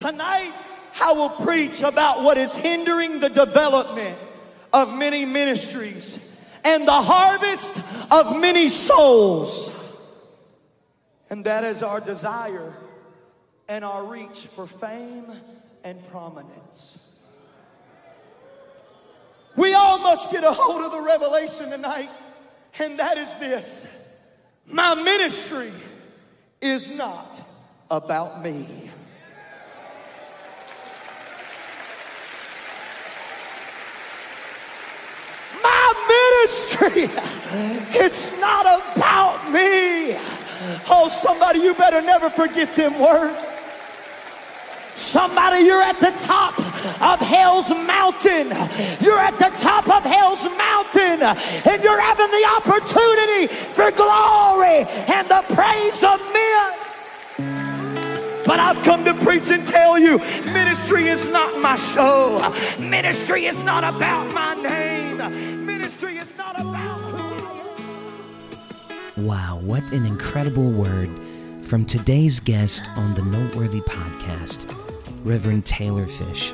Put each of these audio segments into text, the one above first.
Tonight, I will preach about what is hindering the development of many ministries and the harvest of many souls. And that is our desire and our reach for fame and prominence. We all must get a hold of the revelation tonight, and that is this my ministry is not about me. Ministry. It's not about me. Oh, somebody, you better never forget them words. Somebody, you're at the top of hell's mountain. You're at the top of hell's mountain, and you're having the opportunity for glory and the praise of men. But I've come to preach and tell you ministry is not my show, ministry is not about my name. Wow, what an incredible word from today's guest on the Noteworthy podcast, Reverend Taylor Fish.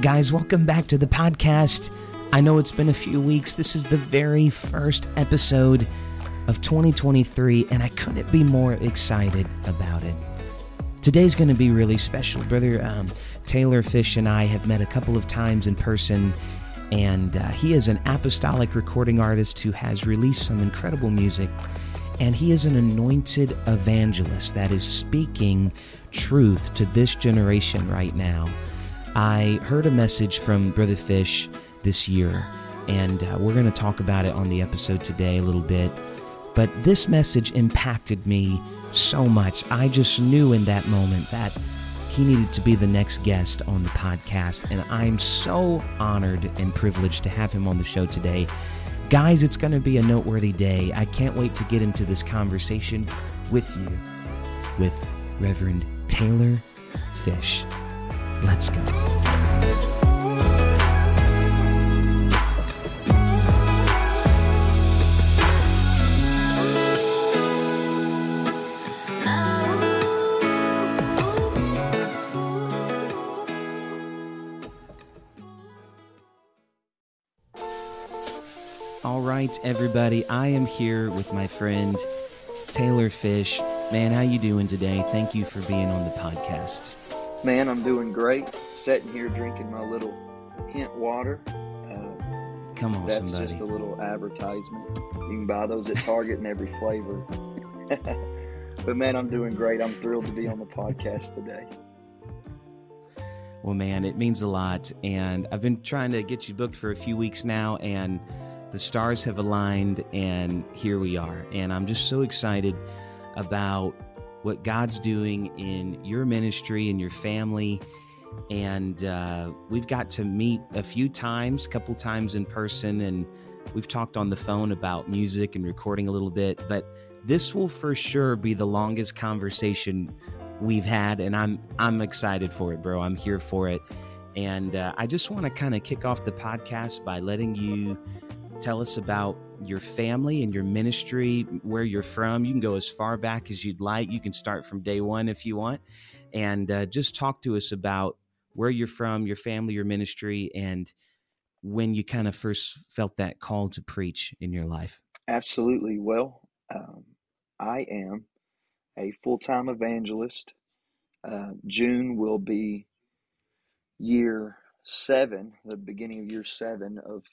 Guys, welcome back to the podcast. I know it's been a few weeks. This is the very first episode of 2023, and I couldn't be more excited about it. Today's going to be really special. Brother um, Taylor Fish and I have met a couple of times in person, and uh, he is an apostolic recording artist who has released some incredible music. And he is an anointed evangelist that is speaking truth to this generation right now. I heard a message from Brother Fish this year, and uh, we're going to talk about it on the episode today a little bit. But this message impacted me so much. I just knew in that moment that he needed to be the next guest on the podcast. And I'm so honored and privileged to have him on the show today. Guys, it's going to be a noteworthy day. I can't wait to get into this conversation with you, with Reverend Taylor Fish. Let's go. Everybody. I am here with my friend Taylor Fish. Man, how you doing today? Thank you for being on the podcast. Man, I'm doing great. Sitting here drinking my little hint water. Uh, Come on, that's somebody. just a little advertisement. You can buy those at Target in every flavor. but man, I'm doing great. I'm thrilled to be on the podcast today. Well, man, it means a lot. And I've been trying to get you booked for a few weeks now, and the stars have aligned and here we are. And I'm just so excited about what God's doing in your ministry and your family. And uh, we've got to meet a few times, a couple times in person, and we've talked on the phone about music and recording a little bit. But this will for sure be the longest conversation we've had, and I'm I'm excited for it, bro. I'm here for it. And uh, I just want to kind of kick off the podcast by letting you Tell us about your family and your ministry, where you're from. You can go as far back as you'd like. You can start from day one if you want. And uh, just talk to us about where you're from, your family, your ministry, and when you kind of first felt that call to preach in your life. Absolutely. Well, um, I am a full time evangelist. Uh, June will be year seven, the beginning of year seven of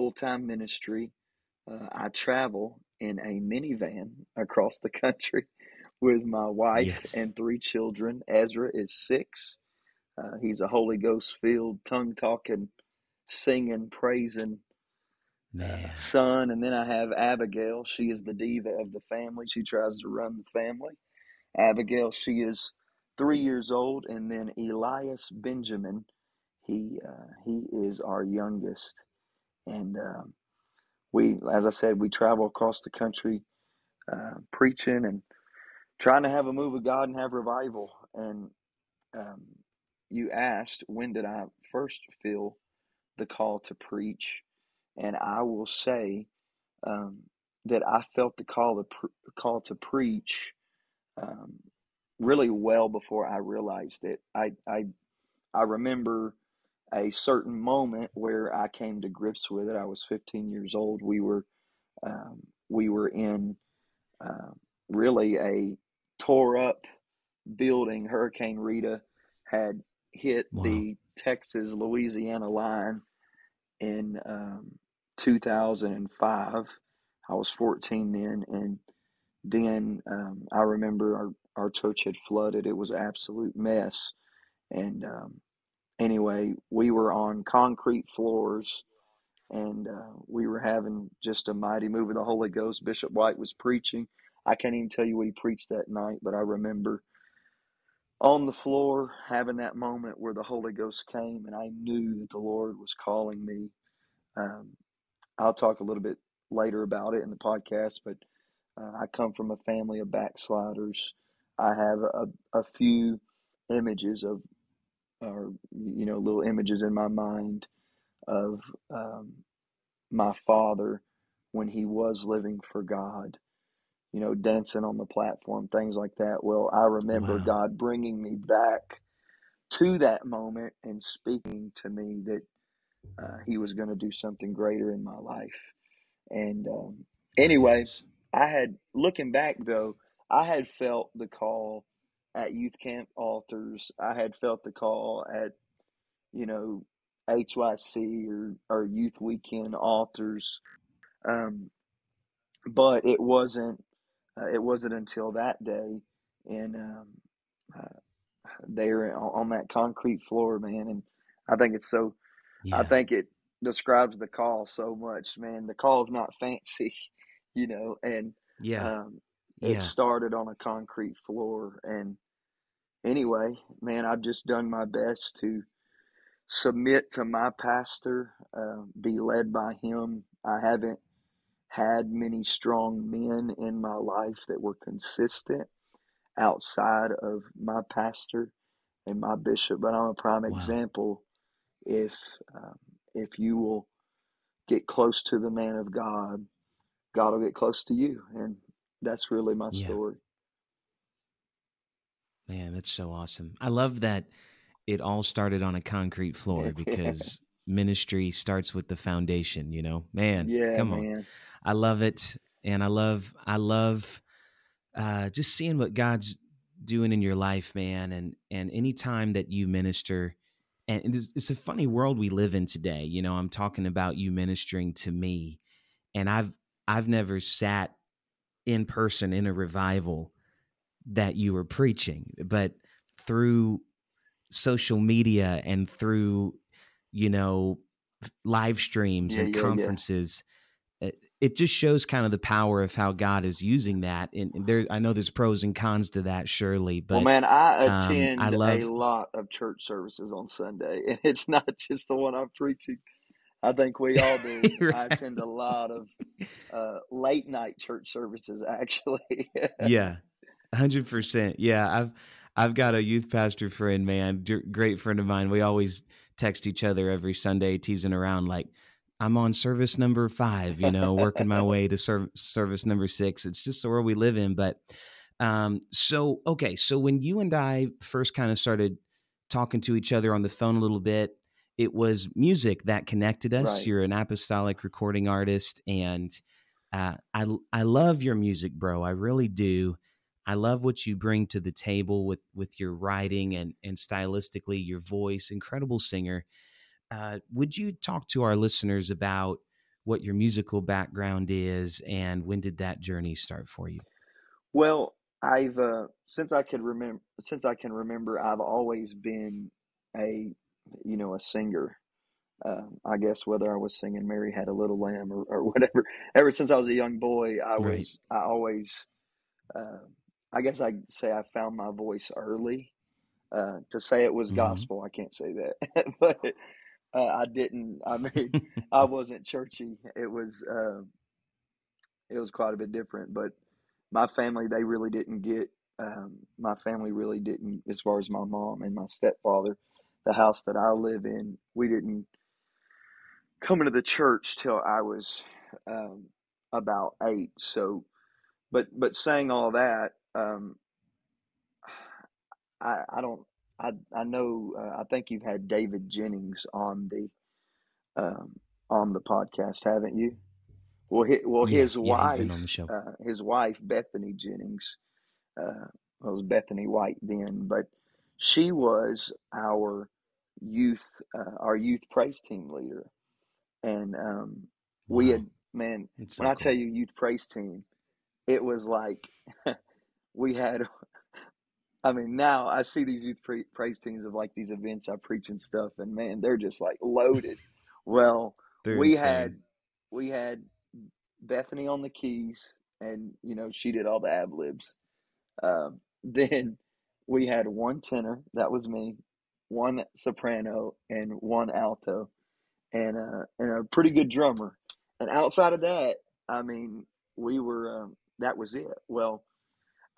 full time ministry. Uh, I travel in a minivan across the country with my wife yes. and three children. Ezra is six. Uh, he's a Holy Ghost filled, tongue talking, singing, praising uh, son. And then I have Abigail. She is the diva of the family. She tries to run the family. Abigail, she is three years old. And then Elias Benjamin, he uh, he is our youngest. And um, we, as I said, we travel across the country uh, preaching and trying to have a move of God and have revival. And um, you asked, when did I first feel the call to preach? And I will say um, that I felt the call to, pre- call to preach um, really well before I realized it. I I I remember a certain moment where I came to grips with it. I was 15 years old. We were um, we were in uh, really a tore up building. Hurricane Rita had hit wow. the Texas Louisiana line in um, 2005. I was 14 then, and then um, I remember our, our church had flooded. It was an absolute mess. And um, anyway, we were on concrete floors and uh, we were having just a mighty move of the Holy Ghost. Bishop White was preaching. I can't even tell you what he preached that night, but I remember on the floor having that moment where the Holy Ghost came and I knew that the Lord was calling me. Um, I'll talk a little bit later about it in the podcast, but uh, I come from a family of backsliders. I have a, a few images of, or, you know, little images in my mind of um, my father when he was living for God, you know, dancing on the platform, things like that. Well, I remember wow. God bringing me back to that moment and speaking to me that uh, he was going to do something greater in my life. And um, anyways, I had, looking back though, I had felt the call at youth camp altars. I had felt the call at, you know, HYC or, or youth weekend altars. Um, but it wasn't, uh, it wasn't until that day and, um, uh, there on, on that concrete floor, man. And I think it's so, yeah. I think it describes the call so much, man. The call is not fancy, you know, and yeah, um, it yeah. started on a concrete floor. And anyway, man, I've just done my best to submit to my pastor, uh, be led by him. I haven't had many strong men in my life that were consistent outside of my pastor and my bishop, but I'm a prime wow. example. If um, if you will get close to the man of God, God will get close to you, and that's really my yeah. story. Man, that's so awesome. I love that it all started on a concrete floor because ministry starts with the foundation, you know. Man, yeah, come on. Man. I love it. And I love I love uh just seeing what God's doing in your life, man. And and any time that you minister, and it's, it's a funny world we live in today. You know, I'm talking about you ministering to me, and I've I've never sat in person in a revival that you were preaching, but through social media and through you know live streams yeah, and yeah, conferences yeah. It, just shows kind of the power of how god is using that and there i know there's pros and cons to that surely but well man i attend um, I love, a lot of church services on sunday and it's not just the one i'm preaching i think we all do right. i attend a lot of uh, late night church services actually yeah 100% yeah i've I've got a youth pastor friend, man, great friend of mine. We always text each other every Sunday, teasing around like, I'm on service number five, you know, working my way to serv- service number six. It's just the world we live in. But um, so, okay, so when you and I first kind of started talking to each other on the phone a little bit, it was music that connected us. Right. You're an apostolic recording artist, and uh, I I love your music, bro. I really do. I love what you bring to the table with with your writing and and stylistically your voice. Incredible singer. Uh, would you talk to our listeners about what your musical background is and when did that journey start for you? Well, I've uh, since I can remember since I can remember, I've always been a you know a singer. Uh, I guess whether I was singing "Mary Had a Little Lamb" or, or whatever. Ever since I was a young boy, I was right. I always uh, I guess I'd say I found my voice early. Uh, to say it was mm-hmm. gospel, I can't say that, but uh, I didn't. I mean, I wasn't churchy. It was uh, it was quite a bit different. But my family, they really didn't get. Um, my family really didn't, as far as my mom and my stepfather, the house that I live in, we didn't come into the church till I was um, about eight. So, but but saying all that, um, I, I don't I I know uh, I think you've had David Jennings on the um, on the podcast, haven't you? Well, his, well, Yeah, his yeah, he's been wife, on the show. uh, his wife Bethany Jennings, uh, well, it was Bethany White then, but she was our youth uh, our youth praise team leader, and um, we had man so when I cool. tell you youth praise team, it was like we had. I mean, now I see these youth pra- praise teams of like these events I preach and stuff, and man, they're just like loaded. Well, They're we insane. had we had Bethany on the keys, and you know she did all the ad libs. Um, then we had one tenor, that was me, one soprano, and one alto, and uh, and a pretty good drummer. And outside of that, I mean, we were um, that was it. Well,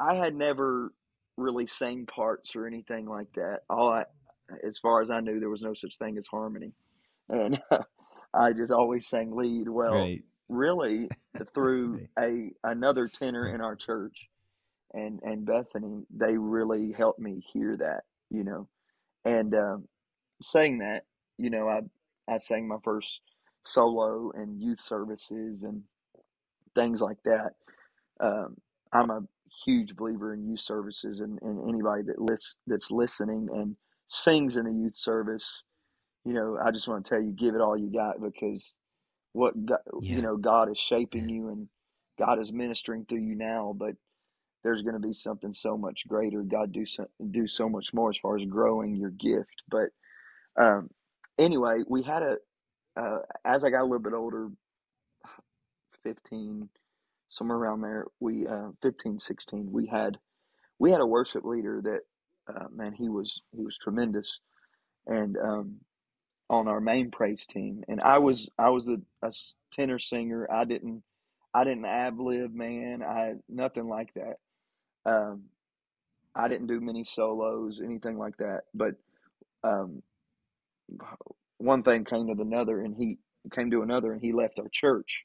I had never really sang parts or anything like that. All I, as far as I knew, there was no such thing as harmony, and I just always sang lead. Well, Right. really, through Right. a another tenor in our church, and and Bethany, they really helped me hear that, you know. And um, saying that, you know, I I sang my first solo in youth services and things like that. Um, I'm a huge believer in youth services, and, and anybody that lis- that's listening and sings in a youth service, you know, I just want to tell you, give it all you got because what God, you know, God is shaping Yeah. you and God is ministering through you now, but there's going to be something so much greater. God do so, do so much more as far as growing your gift. But um, anyway, we had a uh, as I got a little bit older, 15, somewhere around there, we uh, 15, 16, we had we had a worship leader that uh, man, he was he was tremendous, and um, on our main praise team, and I was I was a, a tenor singer. I didn't I didn't ad lib, man. I nothing like that. Um, I didn't do many solos, anything like that. But um, one thing came to another, and he came to another, and he left our church.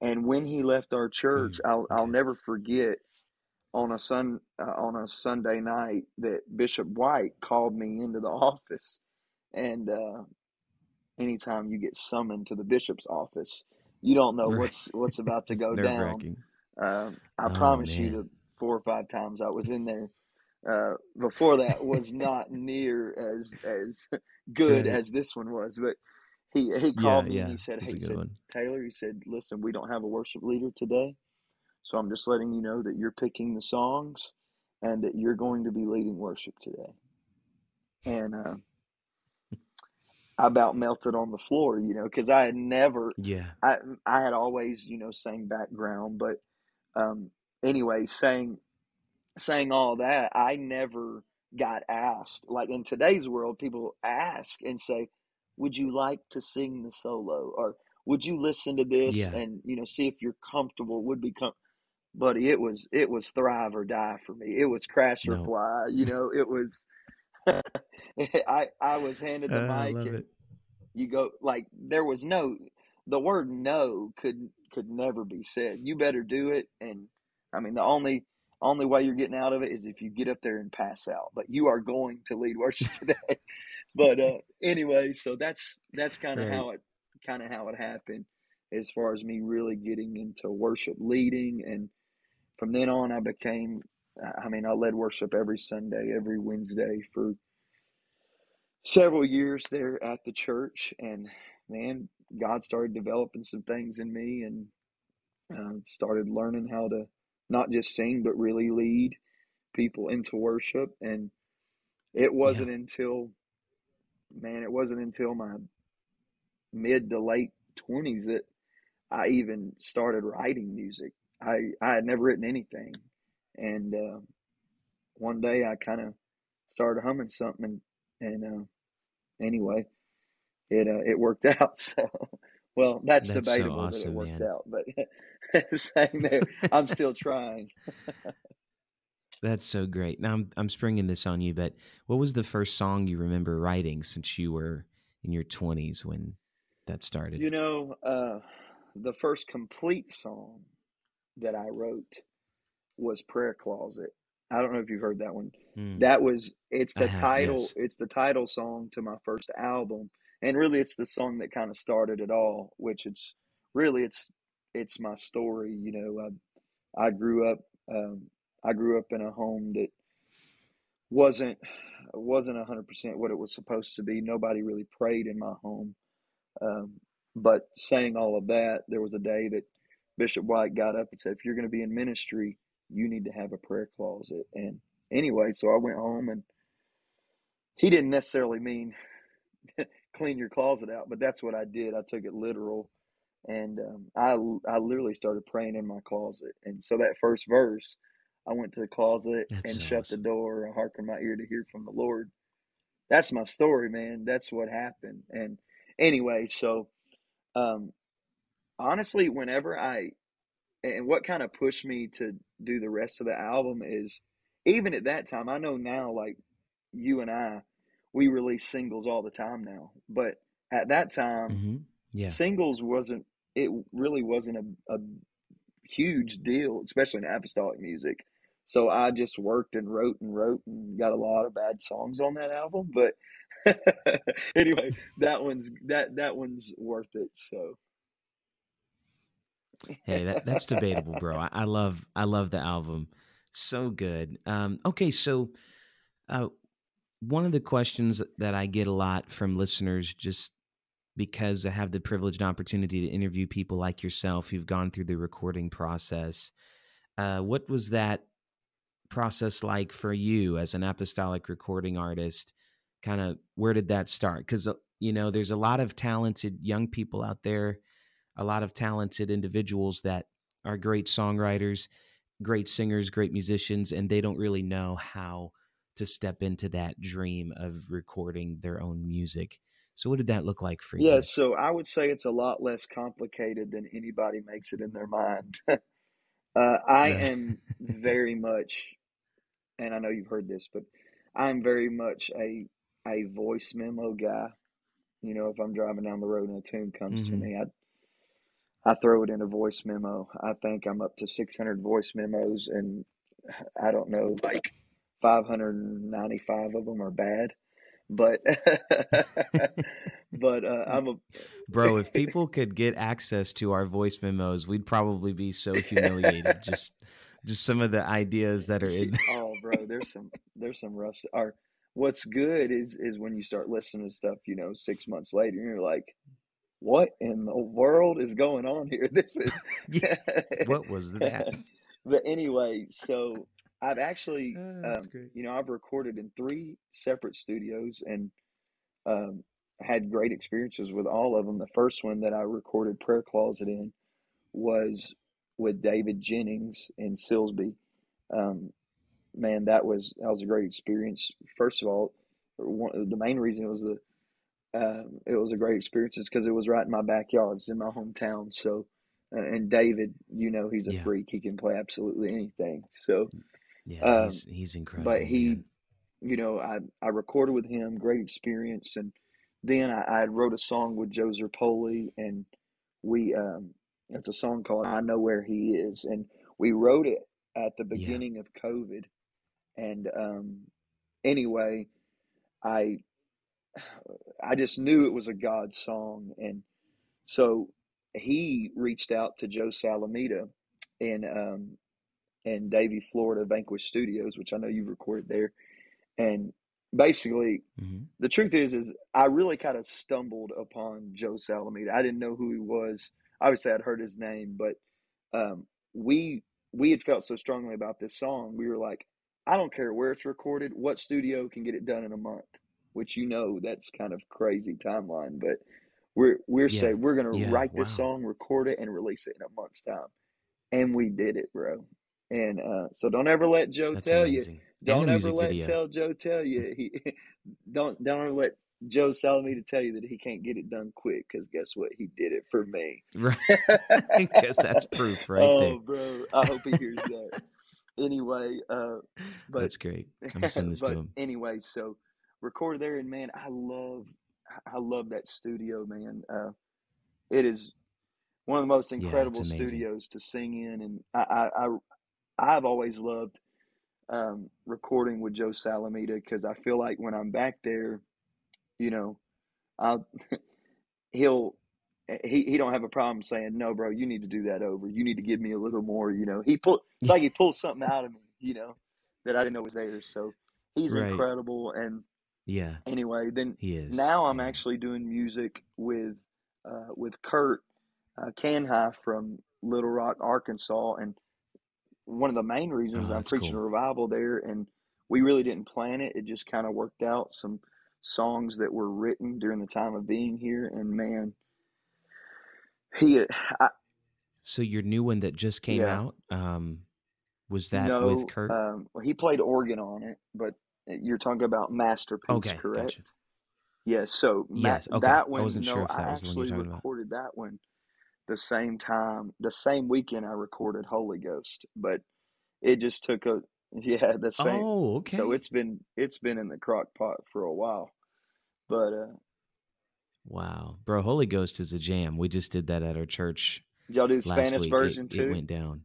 And when he left our church, Mm, I'll I'll never forget on a sun uh, on a Sunday night that Bishop White called me into the office, and uh, anytime you get summoned to the bishop's office, you don't know Right. what's what's about to go down. Um, I Oh promise you, man. the four or five times I was in there uh, before that was not near as as good Right. as this one was. But he he Yeah, called me and yeah. he said, It's "Hey, he said one. Taylor, he said, listen, we don't have a worship leader today, so I'm just letting you know that you're picking the songs and that you're going to be leading worship today." And uh, I about melted on the floor, you know, because I had never, Yeah. I I had always, you know, sang background, but um, anyway, saying saying all that, I never got asked. Like in today's world, people ask and say, "Would you like to sing the solo?" or "Would you listen to this Yeah. and you know see if you're comfortable?" Would be com- buddy. It was it was thrive or die for me. It was crash or No. fly. You know, it was. I I was handed the I mic and it. you go like there was no the word no could could never be said you better do it and i mean the only only way you're getting out of it is if you get up there and pass out but you are going to lead worship today. But uh anyway so that's that's kind of Right. how it kind of how it happened as far as me really getting into worship leading. And from then on i became i mean i led worship every sunday every wednesday for several years there at the church. And man god started developing some things in me and uh, started learning how to not just sing but really lead people into worship. And it wasn't until man it wasn't until my mid to late 20s that i even started writing music. I i had never written anything. And uh, one day i kind of started humming something and, and uh, anyway it uh, it worked out. So, well, that's That's so debatable that it awesome, worked man. out, but saying there, I'm still trying. That's so great. Now I'm I'm springing this on you, but what was the first song you remember writing since you were in your 20s when that started? You know, uh, the first complete song that I wrote was Prayer Closet, I don't know if you've heard that one. Mm, That was it's the have, title yes. it's the title song to my first album, and really it's the song that kind of started it all. Which it's really it's it's my story. You know, I I grew up um, I grew up in a home that wasn't wasn't a hundred percent what it was supposed to be. Nobody really prayed in my home. Um, but saying all of that, there was a day that Bishop White got up and said, "If you're going to be in ministry, you need to have a prayer closet." And anyway, so I went home, and he didn't necessarily mean clean your closet out, but that's what I did. I took it literal, and um, I I literally started praying in my closet. And so that first verse, I went to the closet That's and shut the door and hearkened my ear to hear from the Lord. That's my story, man. That's what happened. And anyway, so um, honestly, whenever I and what kind of pushed me to do the rest of the album is even at that time, I know now, like you and I, we release singles all the time now. But at that time, hmm Yeah. singles wasn't, it really wasn't a, a huge deal, especially in apostolic music. So I just worked and wrote and wrote and got a lot of bad songs on that album. But anyway, that one's that that one's worth it. So Hey, that, that's debatable, bro. I, I love I love the album. So good. Um, okay, so uh, one of the questions that I get a lot from listeners, just because I have the privileged opportunity to interview people like yourself who've gone through the recording process, uh, what was that process like for you as an apostolic recording artist? Kind of where did that start? Because you know, there's a lot of talented young people out there a lot of talented individuals that are great songwriters, great singers, great musicians, and they don't really know how to step into that dream of recording their own music. So, what did that look like for you? yeah, so I would say it's a lot less complicated than anybody makes it in their mind. uh, I am very much, and I know you've heard this, but I'm very much a a voice memo guy. You know, if I'm driving down the road and a tune comes to hmm me, I I throw it in a voice memo. I think I'm up to 600 voice memos, and I don't know, like 595 of them are bad. But but uh, I'm a Bro, if people could get access to our voice memos, we'd probably be so humiliated. just just some of the ideas that are in oh, bro, there's some there's some rough. Or what's good is is when you start listening to stuff, you know, six months later, and you're like, what in the world is going on here? This is. Yeah, what was that? but anyway, so I've actually, Uh, that's um, great. you know, I've recorded in three separate studios and um, had great experiences with all of them. The first one that I recorded Prayer Closet in was with David Jennings in Silsbee. Um, man, that was that was a great experience. First of all, one, the main reason it was the um, it was a great experience is because it was right in my backyard. It's in my hometown. So, uh, and David, you know, he's a Yeah. freak. He can play absolutely anything. So, Yeah, um, he's he's but he, man. you know, I I recorded with him, great experience, and then I, I wrote a song with Joe Zerpoli, and we um, it's a song called "I Know Where He Is," and we wrote it at the Yeah. beginning of COVID, and um, anyway, I I just knew it was a God song, and so he reached out to Joe Salamita and um, in Davie, Florida, Vanquish Studios, which I know you've recorded there, and basically hmm the truth is is I really kind of stumbled upon Joe Salamita. I didn't know who he was. Obviously, I'd heard his name, but um, we we had felt so strongly about this song. We were like, I don't care where it's recorded, what studio can get it done in a month. Which you know that's kind of crazy timeline, but we're we're Yeah. saying we're gonna Yeah. write this song, record it, and release it in a month's time, and we did it, bro. And uh, so don't ever let Joe That's tell you. amazing. And Don't ever let video. tell Joe tell you he don't don't ever let Joe Salamita tell you that he can't get it done quick because guess what he did it for me. Right. Because that's proof right there. oh, bro, I hope he hears that. Anyway, uh, but That's great. I'm gonna send this to him. anyway, so recorded there, and man, I love I love that studio, man. Uh, it is one of the most incredible amazing. studios to sing in, and I I, I I've always loved um, recording with Joe Salamita because I feel like when I'm back there, you know, I'll he'll he he don't have a problem saying no, bro. You need to do that over. You need to give me a little more. You know, he pull it's like he pulled something out of me. You know, that I didn't know was there. So he's Right. incredible. And Yeah, anyway, then he is. now I'm yeah. actually doing music with uh, with Kurt uh, Canhigh from Little Rock, Arkansas, and one of the main reasons Oh, I'm preaching cool. a revival there, and we really didn't plan it. It just kind of worked out. Some songs that were written during the time of being here, and man, he, I, So your new one that just came Yeah. out, um, was that no, with Kurt? um, well, he played organ on it, but you're talking about masterpiece, okay, correct? gotcha. Yes, so Ma- Yes, okay. that I one, wasn't no, sure if I that was the one you're actually talking about. recorded that one the same time, the same weekend I recorded Holy Ghost, but it just took a yeah the same. Oh, okay. So it's been it's been in the crock pot for a while, but uh, wow, bro. Holy Ghost is a jam. We just did that at our church y'all do Spanish week. version it, too. it went down.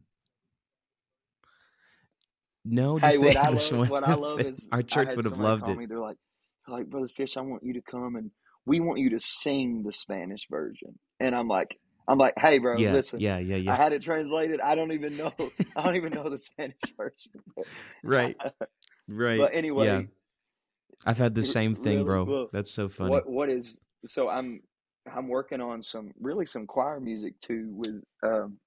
No, Hey, just the what I love, one. what I love is our church would have loved it. me. They're like, they're like, brother Fish, I want you to come and we want you to sing the Spanish version. And I'm like, I'm like, hey, bro, Yeah, listen, yeah, yeah, yeah. I had it translated. I don't even know. I don't even know the Spanish version. Right, right. but yeah, anyway, I've had the same thing, really, bro. well, That's so funny. what what is so I'm I'm working on some really some choir music too with um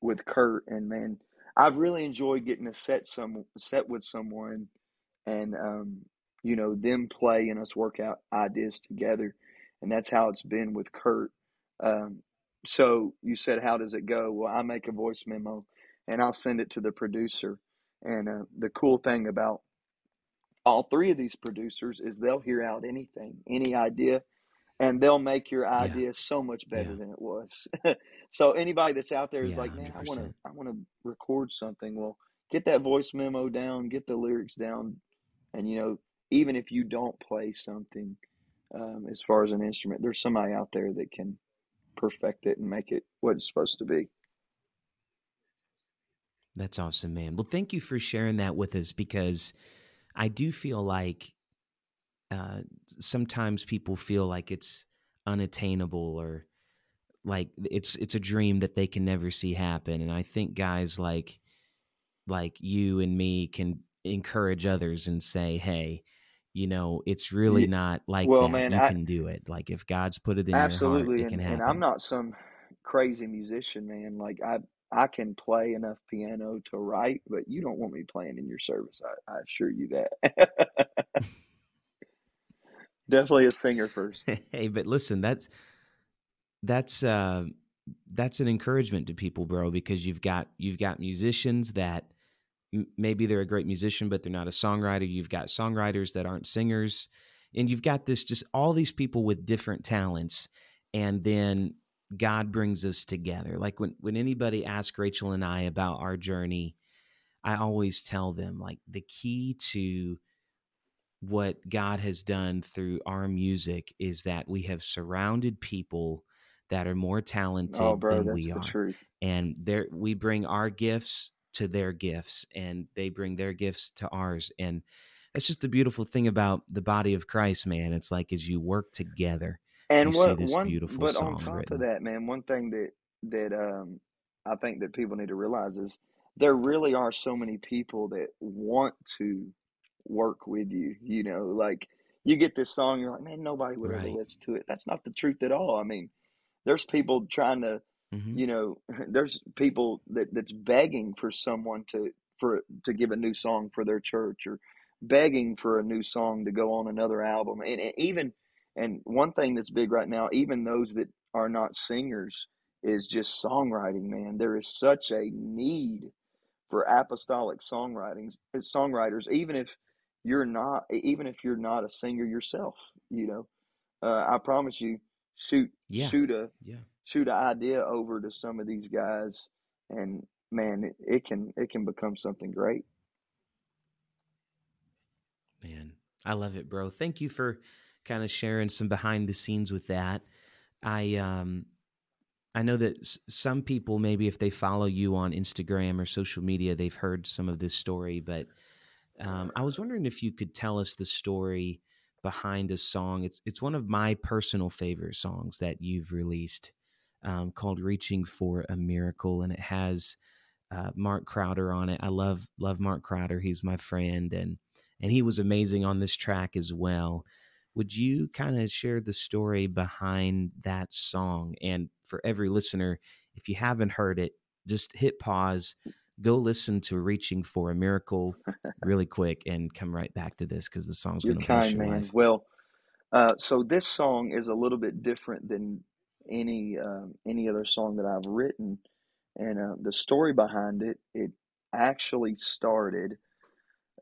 with Kurt and man, I've really enjoyed getting to set some set with someone and um you know them play and us work out ideas together, and that's how it's been with Kurt. Um, so you said, how does it go? Well, I make a voice memo and I'll send it to the producer. And uh, the cool thing about all three of these producers is they'll hear out anything, any idea, and they'll make your Yeah, idea so much better yeah, than it was. so anybody that's out there is yeah, like, man, hundred I want to. I want to record something. Well, get that voice memo down, get the lyrics down, and you know, even if you don't play something um, as far as an instrument, there's somebody out there that can perfect it and make it what it's supposed to be. That's awesome, man. Well, thank you for sharing that with us because I do feel like uh, sometimes people feel like it's unattainable or like it's it's a dream that they can never see happen and i think guys like like you and me can encourage others and say hey you know it's really not like Well, that man, you I can do it like if god's put it in your heart absolutely, it can and and I'm not some crazy musician, man. Like I I can play enough piano to write, but you don't want me playing in your service. I, I assure you that. Definitely a singer first. hey but listen that's that's uh that's an encouragement to people bro because you've got you've got musicians that m- maybe they're a great musician but they're not a songwriter. You've got songwriters that aren't singers and you've got this just all these people with different talents and then god brings us together. Like when when anybody asks rachel and i about our journey i always tell them like the key to what god has done through our music is that we have surrounded people that are more Oh, talented bro, than we are. truth. and there we bring our gifts to their gifts and they bring their gifts to ours and that's just the beautiful thing about the body of christ man it's like as you work together And you see what this one, beautiful but song on top of that, man, one thing that that um I think that people need to realize is there really are so many people that want to work with you. You know, like you get this song, you're like, man, nobody would ever listen to it. That's not the truth at all. I mean, there's people trying to, hmm you know, there's people that that's begging for someone to for to give a new song for their church or begging for a new song to go on another album. And, and even and one thing that's big right now, even those that are not singers, is just songwriting. Man, there is such a need for apostolic songwritings songwriters, even if you're not even if you're not a singer yourself. You know, uh, I promise you, shoot yeah shoot a yeah shoot an idea over to some of these guys, and man, it, it can it can become something great. man i love it bro thank you for kind of sharing some behind the scenes with that i um I know that some people maybe if they follow you on Instagram or social media they've heard some of this story but Um, I was wondering if you could tell us the story behind a song. It's it's one of my personal favorite songs that you've released, um, called "Reaching for a Miracle," and it has uh, Mark Crowder on it. I love love Mark Crowder. He's my friend, and and he was amazing on this track as well. Would you kind of share the story behind that song? And for every listener, if you haven't heard it, just hit pause, go listen to "Reaching for a Miracle" really quick, and come right back to this because the song's going to bless kind, your man. life. Well, uh, so this song is a little bit different than any um, any other song that I've written, and uh, the story behind it it actually started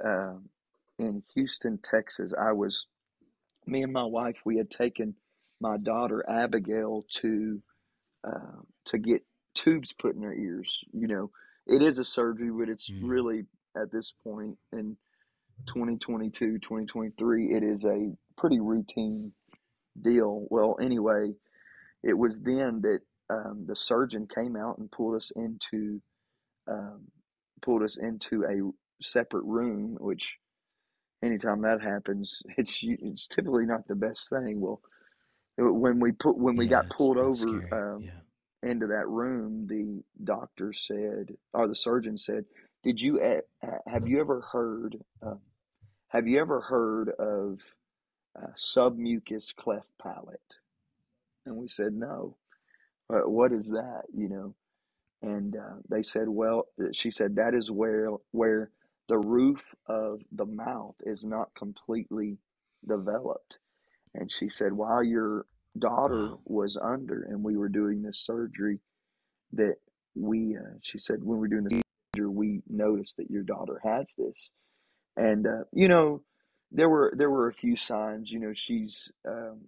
uh, in Houston, Texas. I was me and my wife we had taken my daughter Abigail to uh, to get tubes put in her ears. You know, it is a surgery, but it's Mm. really at this point in 2022, 2023, it is a pretty routine deal. Well, anyway, it was then that um, the surgeon came out and pulled us into um, pulled us into a separate room. Which, anytime that happens, it's it's typically not the best thing. Well, when we put when we Yeah, got pulled over um, Yeah. into that room, the doctor said, or the surgeon said, "Did you have you ever heard uh, have you ever heard of uh, submucous cleft palate?" And we said, "No. Uh, what is that?" You know, and uh, they said, "Well," she said, "that is where where the roof of the mouth is not completely developed." And she said, while your daughter was under and we were doing this surgery, that we, uh, she said, when we were doing the surgery, we noticed that your daughter has this. And, uh, you know, there were, there were a few signs, you know, she's, um,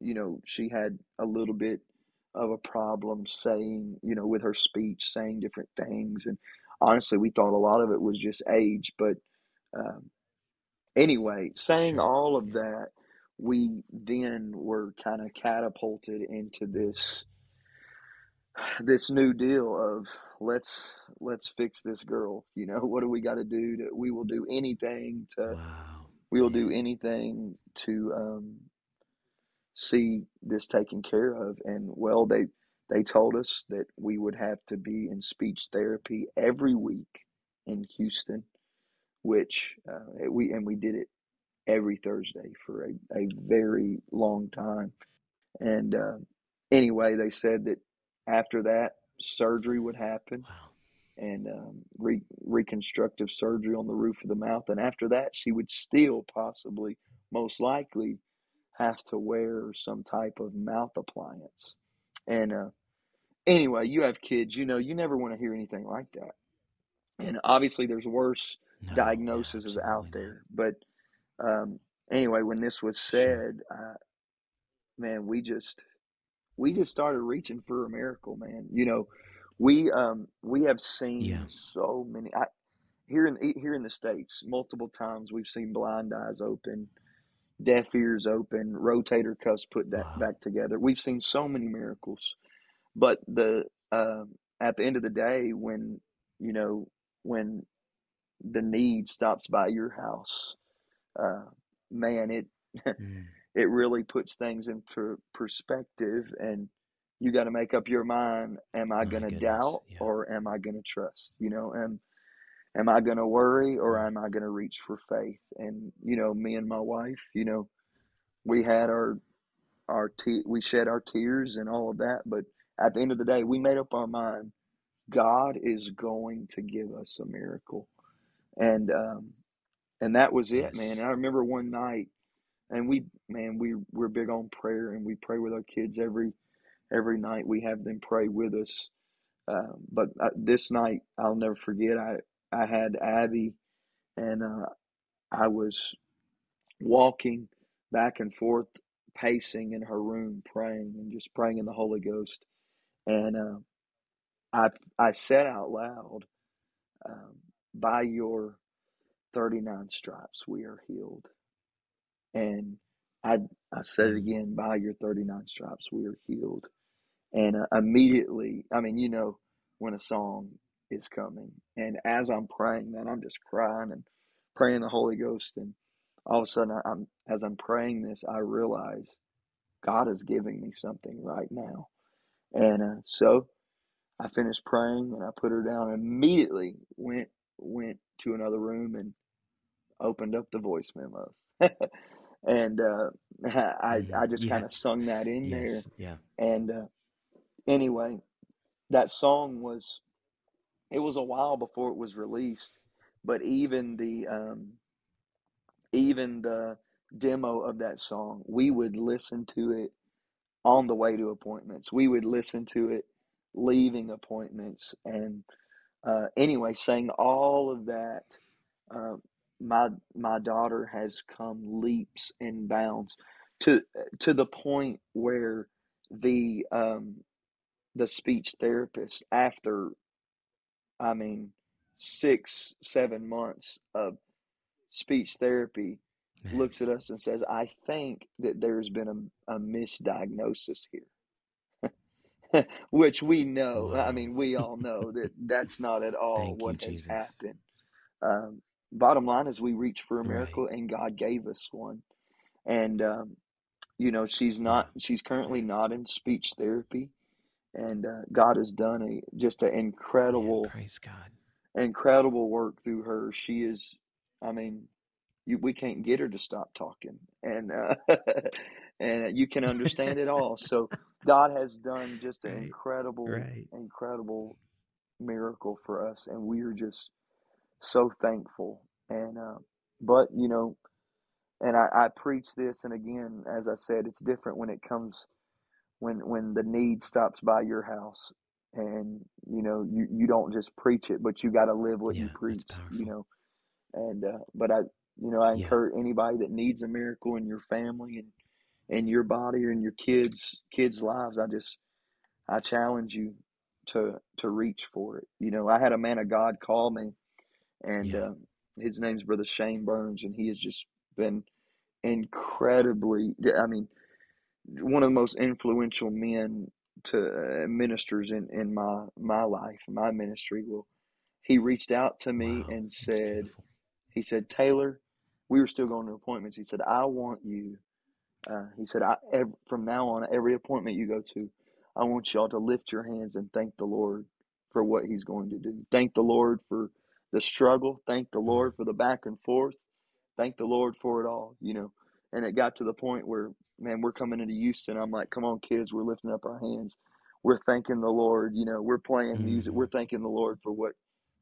you know, she had a little bit of a problem saying, you know, with her speech, saying different things. And honestly, we thought a lot of it was just age. But um, anyway, saying Sure. all of that, we then were kind of catapulted into this this new deal of let's let's fix this girl. You know, what do we got to do? To, we will do anything to Wow. we will do anything to um, see this taken care of. And well, they they told us that we would have to be in speech therapy every week in Houston, which uh, we and we did it every Thursday for a, a very long time. And uh, anyway, they said that after that, surgery would happen Wow. and um, re- reconstructive surgery on the roof of the mouth. And after that, she would still possibly, most likely, have to wear some type of mouth appliance. And uh, anyway, you have kids, you know, you never want to hear anything like that. And obviously, there's worse No. Yeah. diagnoses out Absolutely not. there. But um, anyway, when this was Sure. said, uh, man, we just we just started reaching for a miracle, man. You know, we um we have seen Yeah. so many I, here in here in the states multiple times we've seen blind eyes open, deaf ears open, rotator cuffs put that Wow. back together. We've seen so many miracles, but the um, at the end of the day, when you know when the need stops by your house, uh, man, it Mm. it really puts things into perspective and you got to make up your mind am i going to doubt Yeah. or am i going to trust you know am am i going to worry or am i going to reach for faith? And you know me and my wife you know we had our our te- we shed our tears and all of that but at the end of the day we made up our mind. God is going to give us a miracle. And um and that was it man. And i remember one night and we man we we're big on prayer and we pray with our kids every every night. We have them pray with us. Uh, but uh, this night i'll never forget i i had abby and uh, i was walking back and forth pacing in her room praying and just praying in the holy ghost. And uh, i i said out loud um, by your 39 stripes we are healed. And I I said it again by your 39 stripes we are healed. And uh, immediately I mean you know when a song is coming and as I'm praying man I'm just crying and praying the Holy Ghost, and all of a sudden, I'm as I'm praying this, I realize God is giving me something right now, and uh, so I finished praying and I put her down. And immediately went went to another room and opened up the voice memos. and uh, I. I just Yeah. kind of sung that in Yes. there. Yeah. And uh, anyway, that song was it was a while before it was released, but even the um, even the demo of that song, we would listen to it on the way to appointments. We would listen to it leaving appointments, and uh, anyway, saying all of that. Uh, my my daughter has come leaps and bounds to to the point where the um, the speech therapist after I mean six seven months of speech therapy looks at us and says, "I think that there's been a, a misdiagnosis here," which we know. I mean, we all know that that's not at all Thank you, what has Jesus. happened. Um, bottom line is, we reached for a Right. miracle, and God gave us one. And um, you know, she's not. She's currently not in speech therapy, and uh, God has done a just an incredible, praise God. incredible work through her. She is. I mean, you, we can't get her to stop talking, and uh, and you can understand it all. So God has done just an Right. incredible, Right. incredible miracle for us, and we are just so thankful. And uh, but you know, and I, I preach this, and again, as I said, it's different when it comes when when the need stops by your house, and you know, you you don't just preach it, but you got to live what you Yeah, that's preach. You know, and uh, but I, you know, I Yeah. encourage anybody that needs a miracle in your family and in your body or in your kids kids' lives. I just I challenge you to to reach for it. You know, I had a man of God call me, and Yeah. uh, his name's Brother Shane Burns, and he has just been incredibly. I mean, one of the most influential men to uh, ministers in in my my life, my ministry. Well, he reached out to me Wow. and said. He said, Taylor, we were still going to appointments. He said, I want you. Uh, he said, I, ev- from now on, every appointment you go to, I want y'all to lift your hands and thank the Lord for what He's going to do. Thank the Lord for the struggle. Thank the Mm. Lord for the back and forth. Thank the Lord for it all, you know. And it got to the point where, man, we're coming into Houston. I'm like, come on, kids, we're lifting up our hands. We're thanking the Lord, you know, we're playing music. We're thanking the Lord for what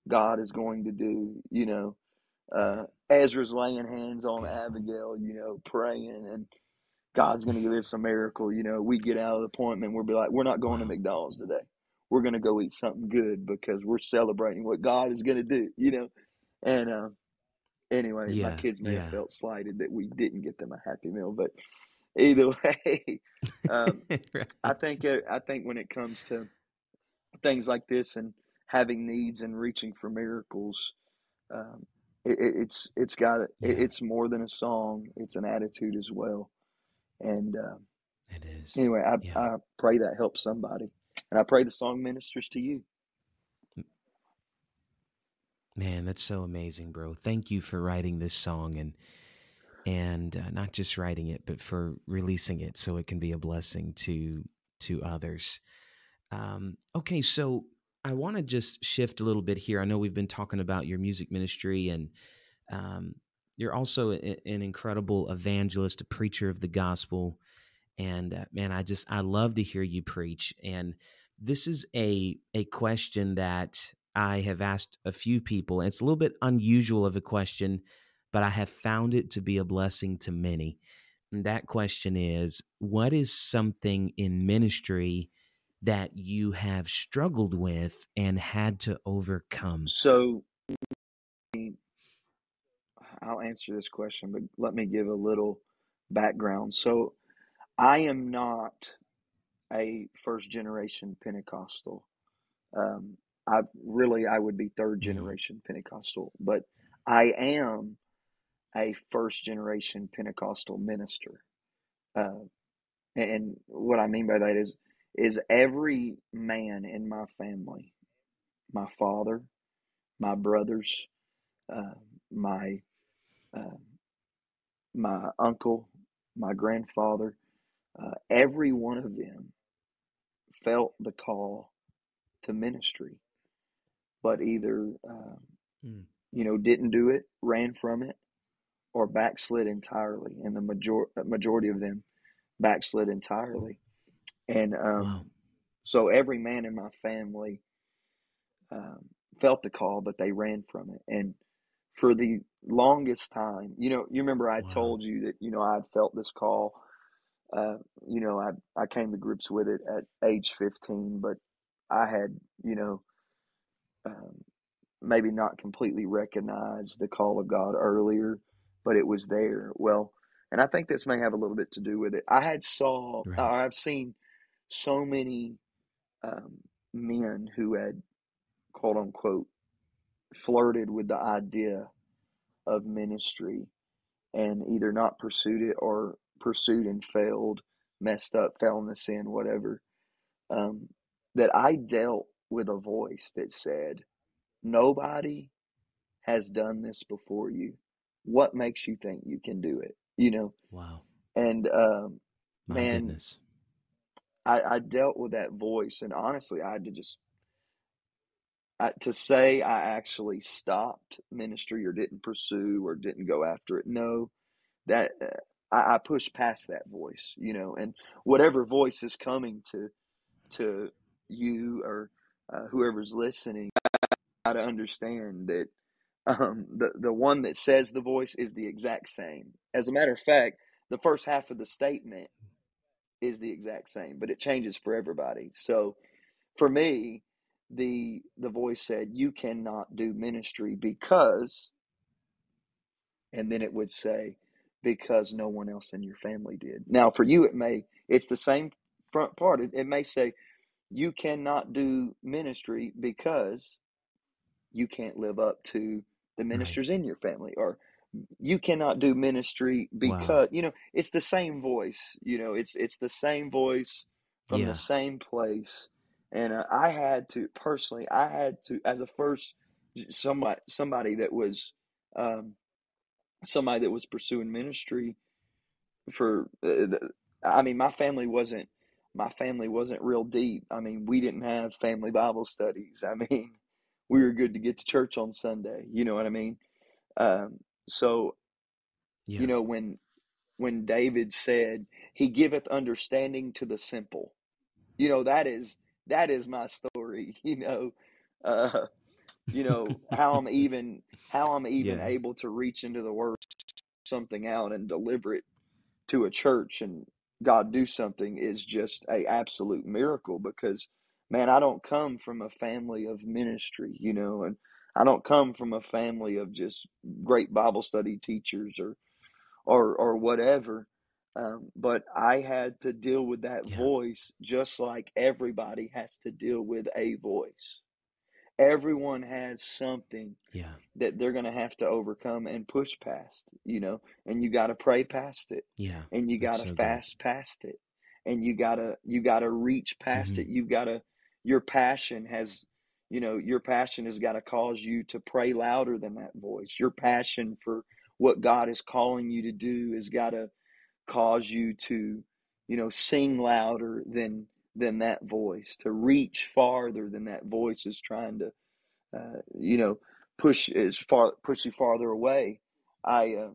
God is going to do, you know uh, Ezra's laying hands on Abigail, you know, praying, and God's going to give us a miracle. You know, we get out of the appointment, we'll be like, we're not going to McDonald's today. We're going to go eat something good because we're celebrating what God is going to do, you know. And uh, anyway, my kids may have felt slighted that we didn't get them a Happy Meal, but either way, um, I think uh, I think when it comes to things like this and having needs and reaching for miracles, um, it, it, it's it's got it, Yeah. it's more than a song; it's an attitude as well. And uh, It is. anyway, I Yeah. I pray that helps somebody, and I pray the song ministers to you. Man, that's so amazing, bro. Thank you for writing this song and and uh, not just writing it, but for releasing it so it can be a blessing to to others. Um, okay, so I want to just shift a little bit here. I know we've been talking about your music ministry, and um, you're also a- an incredible evangelist, a preacher of the gospel. And uh, man, I just I love to hear you preach. And this is a a question that I have asked a few people. It's a little bit unusual of a question, but I have found it to be a blessing to many. And that question is, what is something in ministry that you have struggled with and had to overcome? So I'll answer this question, but let me give a little background. So I am not a first generation Pentecostal. Um, I really I would be third Mhm. generation Pentecostal, but I am a first generation Pentecostal minister. Uh, and what I mean by that is is every man in my family, my father, my brothers, uh, my um, my uncle, my grandfather, uh, every one of them felt the call to ministry, but either um, Mm. you know didn't do it, ran from it, or backslid entirely. And the major- majority of them backslid entirely. And um, Wow. so every man in my family um, felt the call, but they ran from it. And for the longest time, you know, you remember I Wow. told you that, you know, I had felt this call. Uh, you know, I, I came to grips with it at age 15, but I had, you know, um, maybe not completely recognized the call of God earlier, but it was there. Well, and I think this may have a little bit to do with it. I had saw, Right. or I've seen so many um, men who had quote unquote flirted with the idea of ministry and either not pursued it or pursued and failed, messed up, fell in the sin, whatever. Um, that I dealt with a voice that said, Nobody has done this before you. What makes you think you can do it? You know, Wow. and um, My man, goodness. I, I dealt with that voice, and honestly, I had to just I, to say I actually stopped ministry or didn't pursue or didn't go after it. No, that uh, I, I pushed past that voice, you know, and whatever voice is coming to to you or uh, whoever's listening, got to understand that um, the the one that says the voice is the exact same. As a matter of fact, the first half of the statement is the exact same, but it changes for everybody. So for me, the the voice said, "You cannot do ministry because," and then it would say, "Because no one else in your family did." Now, for you, it may it's the same front part. It, it may say, "You cannot do ministry because you can't live up to the Right. ministers in your family," or you cannot do ministry Wow. because you know it's the same voice. You know, it's it's the same voice from the same place. And uh, I had to personally, I had to as a first somebody somebody that was um, somebody that was pursuing ministry for. Uh, the, I mean, my family wasn't my family wasn't real deep. I mean, we didn't have family Bible studies. I mean, we were good to get to church on Sunday. You know what I mean? Um, so Yeah. you know when when David said, "He giveth understanding to the simple." You know that is that is my story. You know, uh, you know how I'm even how I'm even Yeah. able to reach into the word something out and deliver it to a church and God do something is just a absolute miracle because man, I don't come from a family of ministry, you know, and I don't come from a family of just great Bible study teachers or or or whatever. Um, but I had to deal with that Yeah. voice just like everybody has to deal with a voice. Everyone has something Yeah. that they're going to have to overcome and push past, you know, and you got to pray past it Yeah. and you got to so good. fast past it and you got to you got to reach past hmm it. You got to your passion has you know, your passion has got to cause you to pray louder than that voice. Your passion for what God is calling you to do has got to cause you to, you know, sing louder than than that voice, to reach farther than that voice is trying to, uh, you know, push as far push you farther away. I, uh,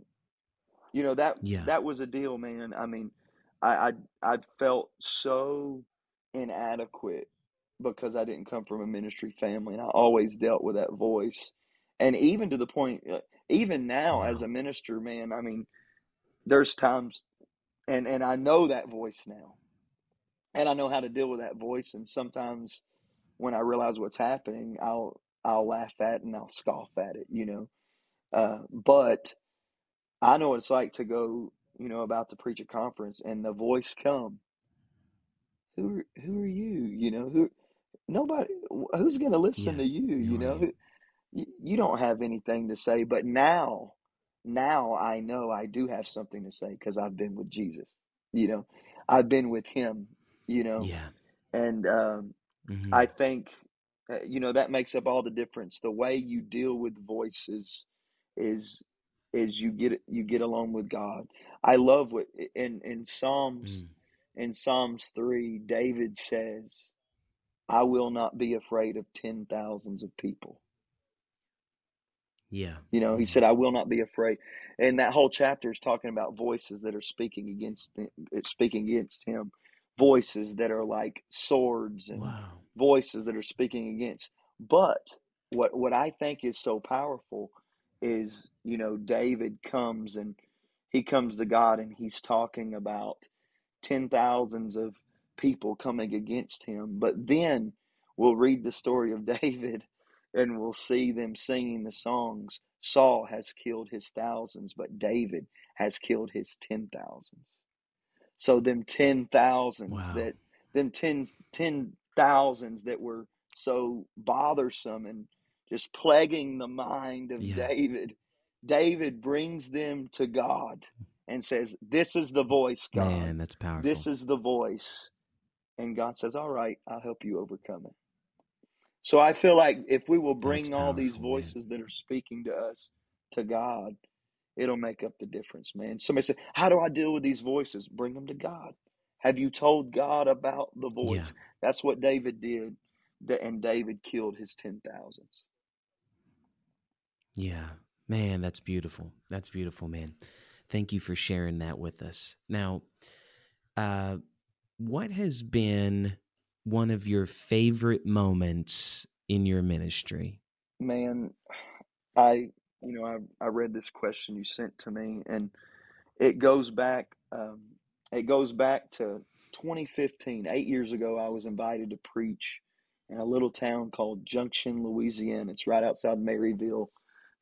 you know, that Yeah. that was a deal, man. I mean, I I, I felt so inadequate because I didn't come from a ministry family, and I always dealt with that voice, and even to the point, uh, even now as a minister, man. I mean, there's times and and I know that voice now, and I know how to deal with that voice. And sometimes when I realize what's happening, I'll I'll laugh at it and I'll scoff at it, you know. Uh, but I know what it's like to go, you know, about to preach a conference and the voice come. Who are- who are you? You know who? Nobody. Who's going to listen Yeah. to you? You know, right. you, you don't have anything to say. But now, now I know I do have something to say because I've been with Jesus. You know, I've been with Him. You know, Yeah. and um, hmm I think, uh, you know, that makes up all the difference. The way you deal with voices is is you get you get along with God. I love what in in Psalms Mm. in Psalms three, David says, "I will not be afraid of ten thousands of people." Yeah. You know, he Mm. said, "I will not be afraid," and that whole chapter is talking about voices that are speaking against him, speaking against him, voices that are like swords and Wow. voices that are speaking against. But what what I think is so powerful is, you know, David comes and he comes to God and he's talking about ten thousands of people coming against him. But then we'll read the story of David and we'll see them singing the songs. Saul has killed his thousands, but David has killed his ten thousands. So them ten thousands Wow. that them ten ten thousands that were so bothersome and just plaguing the mind of Yeah. David, David brings them to God and says, This is the voice, God. Man, that's powerful. This is the voice. And God says, All right, I'll help you overcome it. So I feel like if we will bring all these powerful, man. voices that are speaking to us to God, it'll make up the difference, man. Somebody said, How do I deal with these voices? Bring them to God. Have you told God about the Yeah. voice? That's what David did. And David killed his ten thousands. Yeah. Man, that's beautiful. That's beautiful, man. Thank you for sharing that with us. Now, uh, what has been one of your favorite moments in your ministry? Man, I you know I I read this question you sent to me, and it goes back um, it goes back to 2015. Eight years ago, I was invited to preach in a little town called Junction, Louisiana. It's right outside Maryville.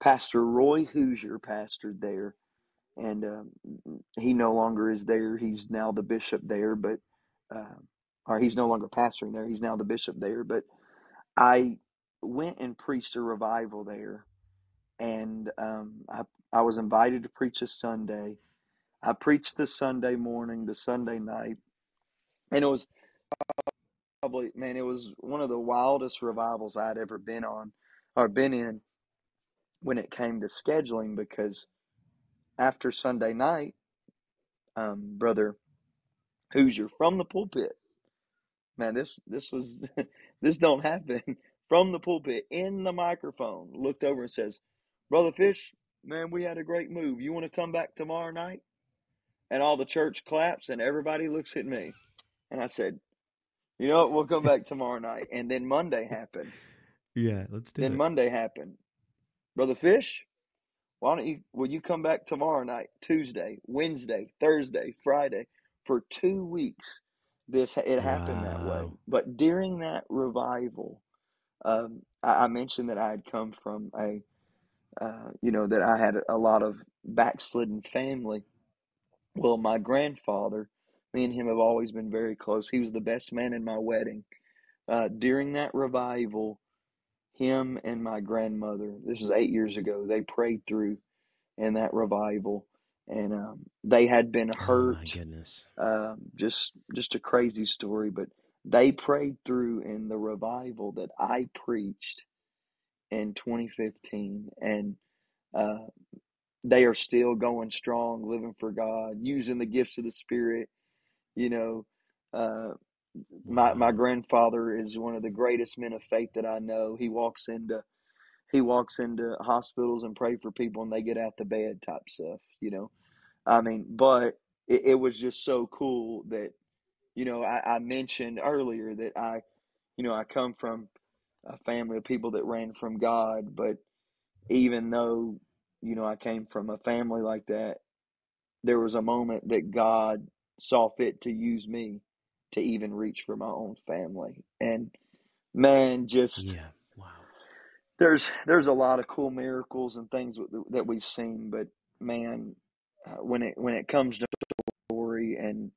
Pastor Roy Hoosier pastored there, and um, he no longer is there. He's now the bishop there, but uh, or he's no longer pastoring there. He's now the bishop there. But I went and preached a revival there, and um, I I was invited to preach a Sunday. I preached the Sunday morning, the Sunday night, and it was probably man, it was one of the wildest revivals I'd ever been on or been in when it came to scheduling because after Sunday night, um, brother Hoosier from the pulpit, man, this this was this don't happen from the pulpit in the microphone. Looked over and says, "Brother Fish, man, we had a great move. You want to come back tomorrow night?" And all the church claps and everybody looks at me, and I said, "You know what? We'll come back tomorrow night." And then Monday happened. Yeah, let's do Then it. Then Monday happened. Brother Fish, why don't you will you come back tomorrow night, Tuesday, Wednesday, Thursday, Friday for 2 weeks. This it happened that way. But during that revival, um, I, I mentioned that I had come from a uh, you know that I had a lot of backslidden family. Well, my grandfather, me and him have always been very close. He was the best man in my wedding. Uh, during that revival, him and my grandmother, this was eight years ago, they prayed through in that revival, and um, they had been hurt. Oh my hurt. goodness. Um, just just a crazy story, but they prayed through in the revival that I preached in 2015, and uh, they are still going strong, living for God, using the gifts of the Spirit. You know, uh, my my grandfather is one of the greatest men of faith that I know. He walks into he walks into hospitals and pray for people, and they get out the bed type stuff. You know, I mean, but it, it was just so cool that you know I, I mentioned earlier that I, you know, I come from a family of people that ran from God, but even though you know I came from a family like that, there was a moment that God saw fit to use me to even reach for my own family. And man, just Yeah. Wow. there's there's a lot of cool miracles and things that we've seen, but man, uh, when it when it comes to story and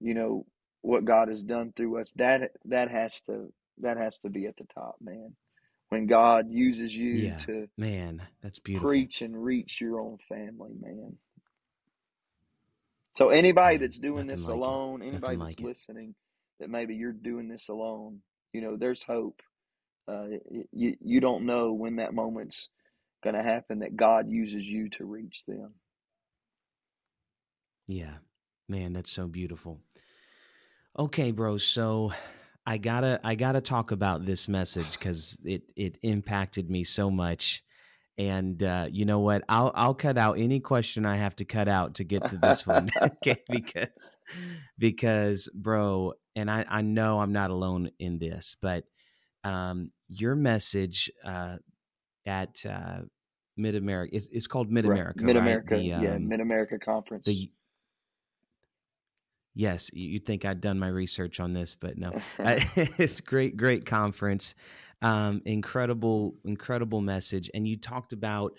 you know what God has done through us, that that has to that has to be at the top, man. When God uses you Yeah. to Man, that's beautiful. preach and reach your own family, man. So anybody Man, that's doing this like it. alone, anybody Nothing that's like it. listening, that maybe you're doing this alone, you know, there's hope. Uh, you you don't know when that moment's going to happen that God uses you to reach them. Yeah. Man, that's so beautiful. Okay, bro. So I gotta I gotta talk about this message because it it impacted me so much. And uh, you know what? I'll I'll cut out any question I have to cut out to get to this one. okay, because because bro, and I I know I'm not alone in this, but um, your message uh, at uh, Mid America it's, it's called Mid America, right. Mid America, right? um, yeah, Mid America Conference. The yes, you'd think I'd done my research on this, but no, it's great, great conference, um, incredible, incredible message, and you talked about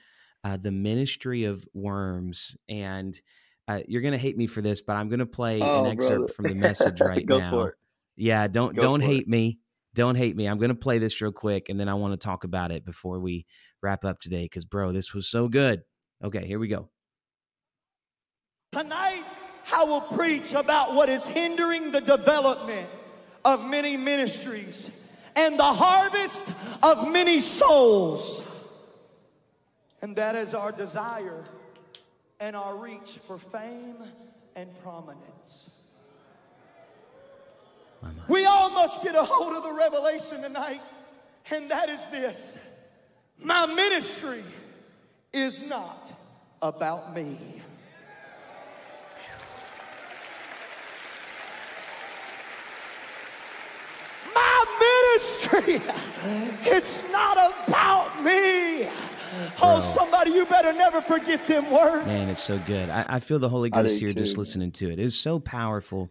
uh, the ministry of worms, and uh, you're gonna hate me for this, but I'm gonna play oh, an excerpt brother. from the message right Go now. For it. Yeah, don't Go don't for hate it. me. Don't hate me. I'm going to play this real quick and then I want to talk about it before we wrap up today cuz bro, this was so good. Okay, here we go. Tonight, I will preach about what is hindering the development of many ministries and the harvest of many souls. And that is our desire and our reach for fame and prominence. We all must get a hold of the revelation tonight, and that is this my ministry is not about me. My ministry, it's not about me. Oh, somebody, you better never forget them words. Man, it's so good. I, I feel the Holy Ghost here just too, man. listening to it. It's so powerful,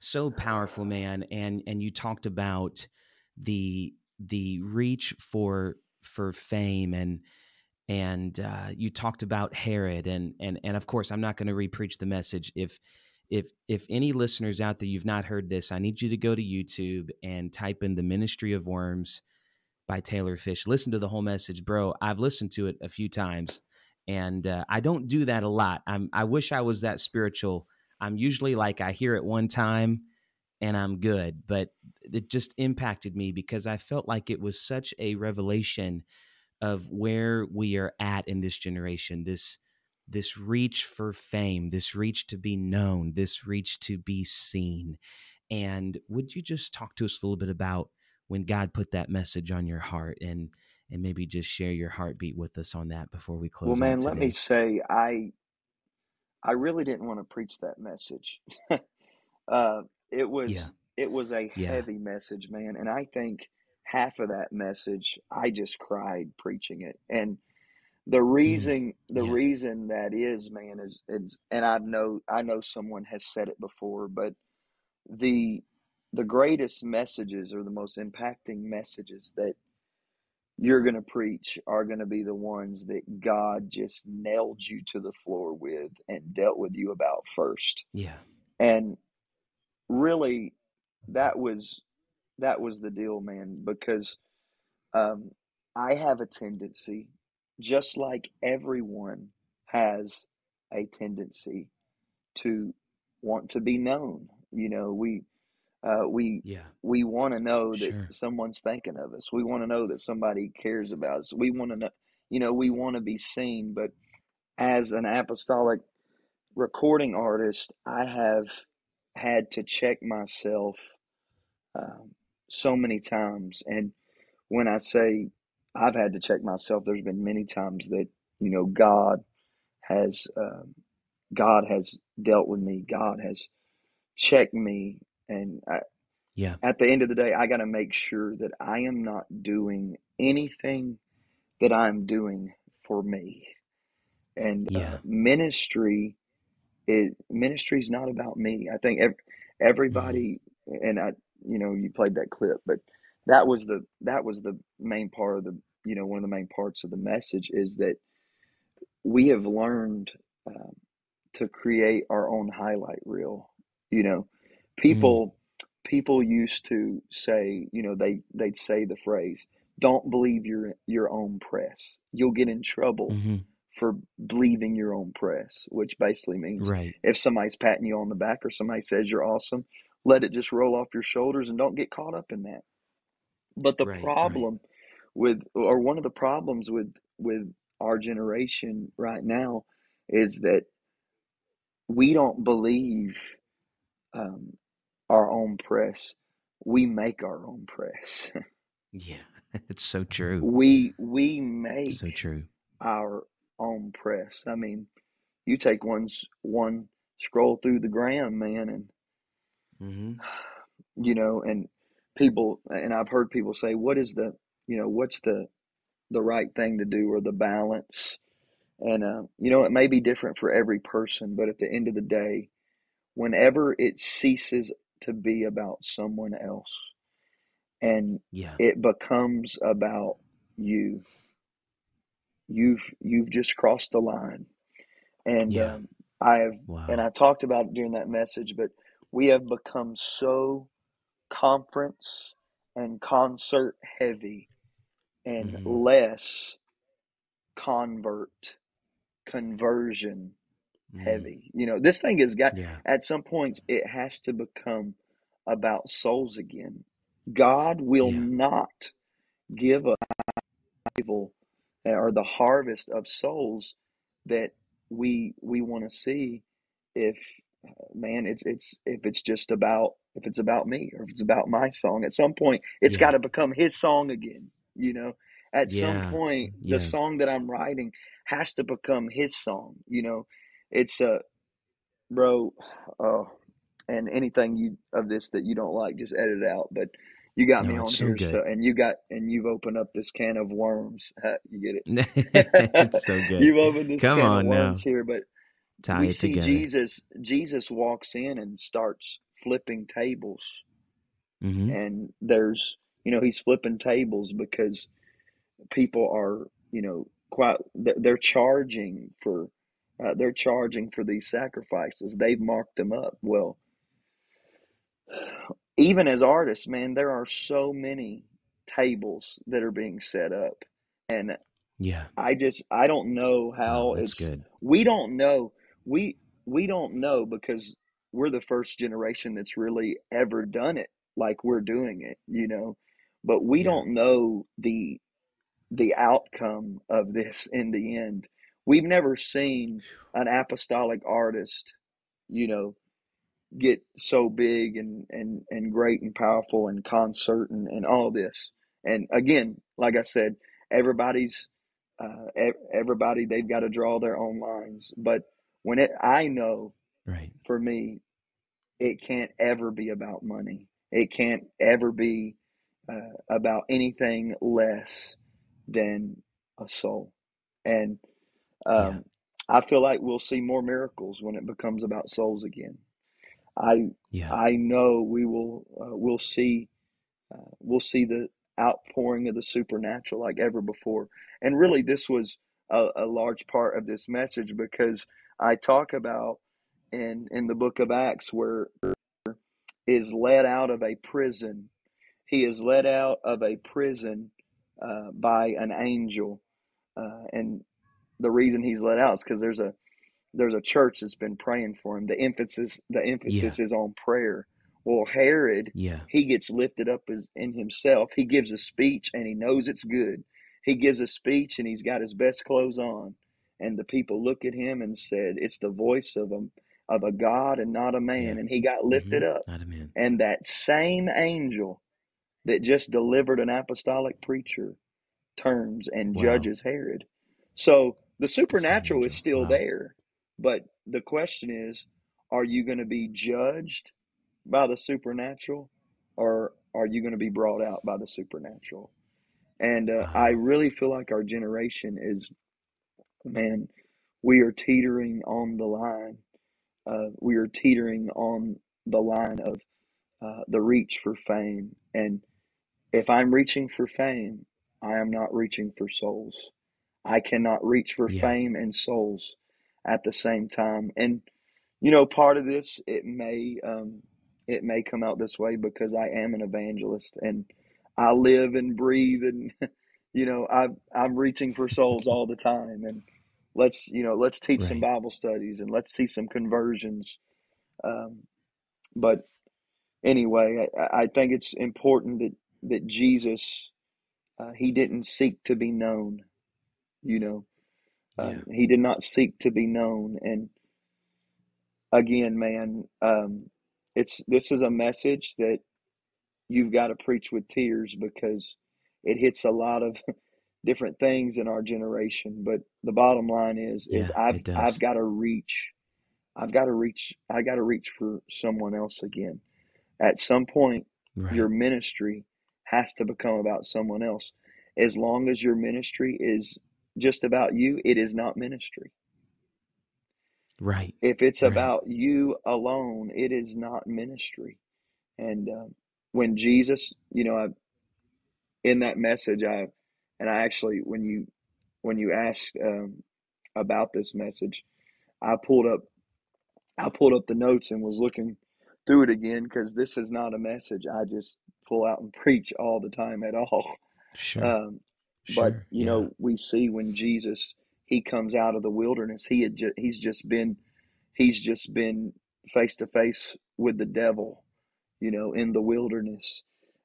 so powerful, man. And and you talked about the the reach for for fame and and uh, you talked about Herod and and and of course I'm not going to repreach the message. If if if any listeners out there you've not heard this, I need you to go to YouTube and type in the Ministry of Worms by Taylor Fish. Listen to the whole message, bro. I've listened to it a few times and uh, I don't do that a lot. I'm I wish I was that spiritual. I'm usually like I hear it one time and I'm good, but it just impacted me because I felt like it was such a revelation of where we are at in this generation. This this reach for fame, this reach to be known, this reach to be seen. And would you just talk to us a little bit about when God put that message on your heart and and maybe just share your heartbeat with us on that before we close Well, man, let me say, I I really didn't want to preach that message. uh, it was Yeah. it was a Yeah. heavy message, man, and I think half of that message I just cried preaching it. And the Mm. reason the Yeah. reason that is, man, is is and I know I know someone has said it before, but the the greatest messages or the most impacting messages that you're going to preach are going to be the ones that God just nailed you to the floor with and dealt with you about first. Yeah. And really that was that was the deal, man, because um, I have a tendency, just like everyone has a tendency to want to be known. You know, we uh, we Yeah. we want to know that Sure. someone's thinking of us. We want to know that somebody cares about us. We want to know, you know, we want to be seen. But as an apostolic recording artist, I have had to check myself um, so many times. And when I say I've had to check myself, there's been many times that you know God has um, God has dealt with me. God has checked me, and I, Yeah. at the end of the day, I got to make sure that I am not doing anything that I'm doing for me. And uh, ministry is ministry is not about me. I think ev- everybody, and I, you know, you played that clip, but that was the that was the main part of the, you know, one of the main parts of the message is that we have learned um, to create our own highlight reel. You know, Mm. people people used to say, you know, they they'd say the phrase, "Don't believe your your own press. You'll get in trouble hmm for believing your own press," which basically means Right. if somebody's patting you on the back or somebody says you're awesome, let it just roll off your shoulders and don't get caught up in that. But the Right. Right. problem with or one of the problems with with our generation right now is that we don't believe um, our own press. We make our own press. Yeah, it's so true. we we make So true. our own press. I mean, you take one s- one scroll through the gram, man, and hmm you know, and people, and I've heard people say, "What is the, you know, what's the the right thing to do or the balance?" And uh, you know, it may be different for every person, but at the end of the day, whenever it ceases to be about someone else and Yeah. it becomes about you, you've you've just crossed the line. And Yeah. um, I have, and I talked about it during that message, but we have become so conference and concert heavy and hmm less convert conversion mm heavy. You know, this thing has got Yeah. at some points it has to become about souls again. God will Yeah. not give a evil or the harvest of souls that we we want to see if man it's it's if it's just about if it's about me or if it's about my song at some point it's got to become his song again you know at some Yeah. point the Yeah. song that i'm writing has to become his song you know it's a bro oh and anything you of this that you don't like just edit it out but you got me on so here so and you got and you've opened up this can of worms you get it it's so good. you've opened this Come can of on worms now. here but Tie we it see together. jesus jesus walks in and starts flipping tables. Hmm and there's you know he's flipping tables because people are you know quite they're charging for uh, they're charging for these sacrifices. They've marked them up. Well even as artists man there are so many tables that are being set up. And Yeah. i just i don't know how That's it's good. we don't know. We we don't know because we're the first generation that's really ever done it like we're doing it you know? But we Yeah. don't know the the outcome of this in the end. We've never seen an apostolic artist you know get so big and and and great and powerful and concert and, and all this. And again like i said everybody's uh everybody they've got to draw their own lines. But when it i know Right. for me it can't ever be about money it can't ever be uh, about anything less than a soul and Yeah. um i feel like we'll see more miracles when it becomes about souls again I Yeah. I know we will uh, we'll see uh, we'll see the outpouring of the supernatural like ever before. And really, this was a, a large part of this message because I talk about in in the book of Acts where is led out of a prison. He is led out of a prison uh, by an angel, uh, and the reason he's let out is because there's a there's a church that's been praying for him. The emphasis the Yeah. emphasis is on prayer. Well, Herod, Yeah. he gets lifted up in himself. He gives a speech and he knows it's good. He gives a speech and he's got his best clothes on, and the people look at him and said, "It's the voice of a of a God and not a man." Yeah. And he got hmm lifted up. Not a man. And that same angel that just delivered an apostolic preacher turns and Wow. judges Herod. So the supernatural is still Wow. there, but the question is, are you going to be judged by the supernatural or are you going to be brought out by the supernatural? And uh, I really feel like our generation is, man, we are teetering on the line. Uh, we are teetering on the line of uh, the reach for fame. And if I'm reaching for fame, I am not reaching for souls. I cannot reach for Yeah. fame and souls at the same time. And you know, part of this it may um, it may come out this way because I am an evangelist and I live and breathe and you know I I'm reaching for souls all the time and let's you know let's teach some Bible studies and let's see some conversions. Um, but anyway, I, I think it's important that that Jesus uh, he didn't seek to be known. You know, Um, He did not seek to be known. And again, man, um, it's this is a message that you've got to preach with tears because it hits a lot of different things in our generation. But the bottom line is, is I've. I've got to reach. I've got to reach. I got to reach for someone else again. At some point, Right. your ministry has to become about someone else. As long as your ministry is just about you, it is not ministry. Right. If it's Right. about you alone, it is not ministry. And um, when Jesus, you know, I, in that message, I and I actually when you when you asked um, about this message, I pulled up I pulled up the notes and was looking through it again because this is not a message I just pull out and preach all the time at all. Sure. Um, but sure. you yeah. know, we see when Jesus he comes out of the wilderness, he had ju- he's just been he's just been face to face with the devil, you know, in the wilderness,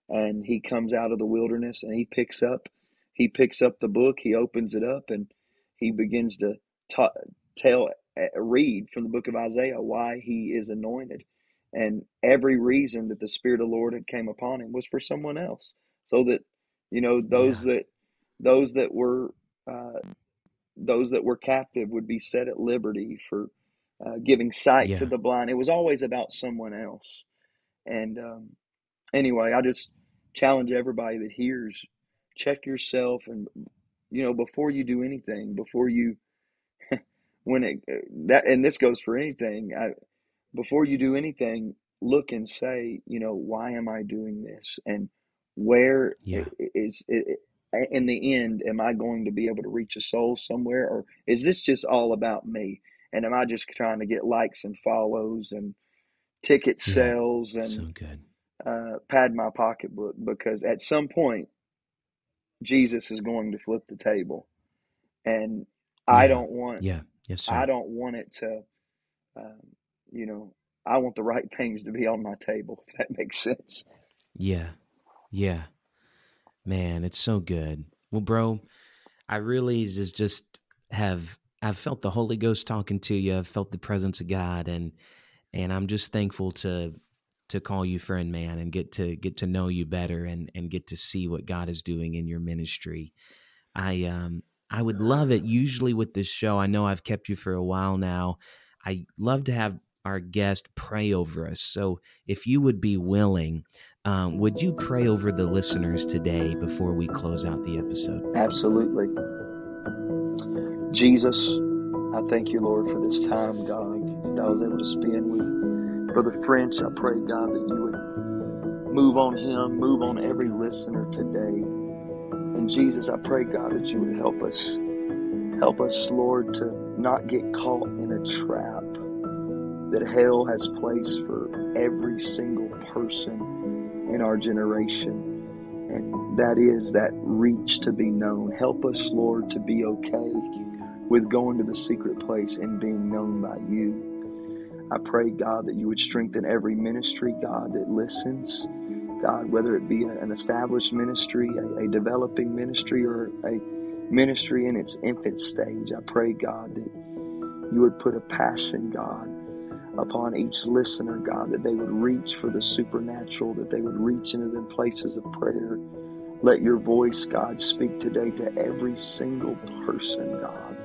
and he comes out of the wilderness and he picks up he picks up the book, he opens it up, and he begins to ta- tell uh, read from the book of Isaiah why he is anointed, and every reason that the Spirit of the Lord had came upon him was for someone else, so that you know those that those that were uh, those that were captive would be set at liberty for uh, giving sight Yeah. to the blind. It was always about someone else. And um, anyway, I just challenge everybody that hears check yourself and you know before you do anything, before you when it that and this goes for anything. I, before you do anything, look and say, you know, why am I doing this, and where Yeah. is it, in the end, am I going to be able to reach a soul somewhere, or is this just all about me? And am I just trying to get likes and follows and ticket Yeah. sales and So good. uh, pad my pocketbook? Because at some point, Jesus is going to flip the table, and I don't want Yeah. Yes, sir. I don't want it to, um, you know, I want the right things to be on my table, if that makes sense. Yeah. Yeah. Man, it's so good. Well, bro, I really just just have I've felt the Holy Ghost talking to you. I've felt the presence of God and and I'm just thankful to to call you friend man and get to get to know you better and and get to see what God is doing in your ministry. I um I would love it usually with this show. I know I've kept you for a while now. I love to have our guest pray over us. So if you would be willing, um, would you pray over the listeners today before we close out the episode? Absolutely. Jesus, I thank you, Lord, for this time, God, that I was able to spend with Brother French. I pray, God, that you would move on him, move on every listener today. And Jesus, I pray, God, that you would help us. Help us, Lord, to not get caught in a trap that hell has placed for every single person in our generation. And that is that reach to be known. Help us, Lord, to be okay with going to the secret place and being known by you. I pray, God, that you would strengthen every ministry, God, that listens. God, whether it be an established ministry, a, a developing ministry, or a ministry in its infant stage, I pray, God, that you would put a passion, God, upon each listener, God, that they would reach for the supernatural, that they would reach into the places of prayer. Let your voice, God, speak today to every single person, God.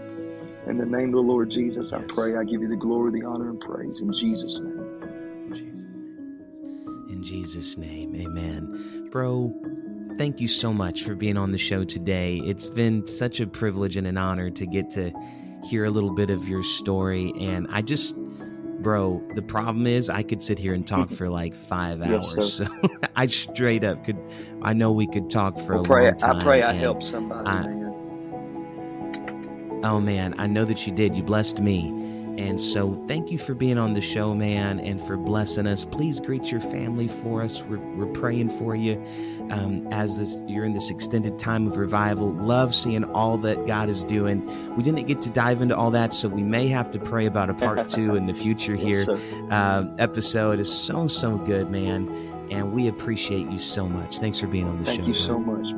In the name of the Lord Jesus, I Yes. pray. I give you the glory, the honor, and praise in Jesus' name. In Jesus' name, amen. Bro, thank you so much for being on the show today. It's been such a privilege and an honor to get to hear a little bit of your story. And I just, bro, the problem is I could sit here and talk for like five Yes, hours. sir. So I straight up could, I know we could talk for a pray, long time. I pray I help somebody, I- man. Oh man, I know that you did. You blessed me. And so thank you for being on the show, man, and for blessing us. Please greet your family for us. We're, we're praying for you um, as this you're in this extended time of revival. Love seeing all that God is doing. We didn't get to dive into all that, so we may have to pray about a part two in the future here. sir. Um, episode is so so good, man, and we appreciate you so much. Thanks for being on the Thank show. Thank you bro. so much,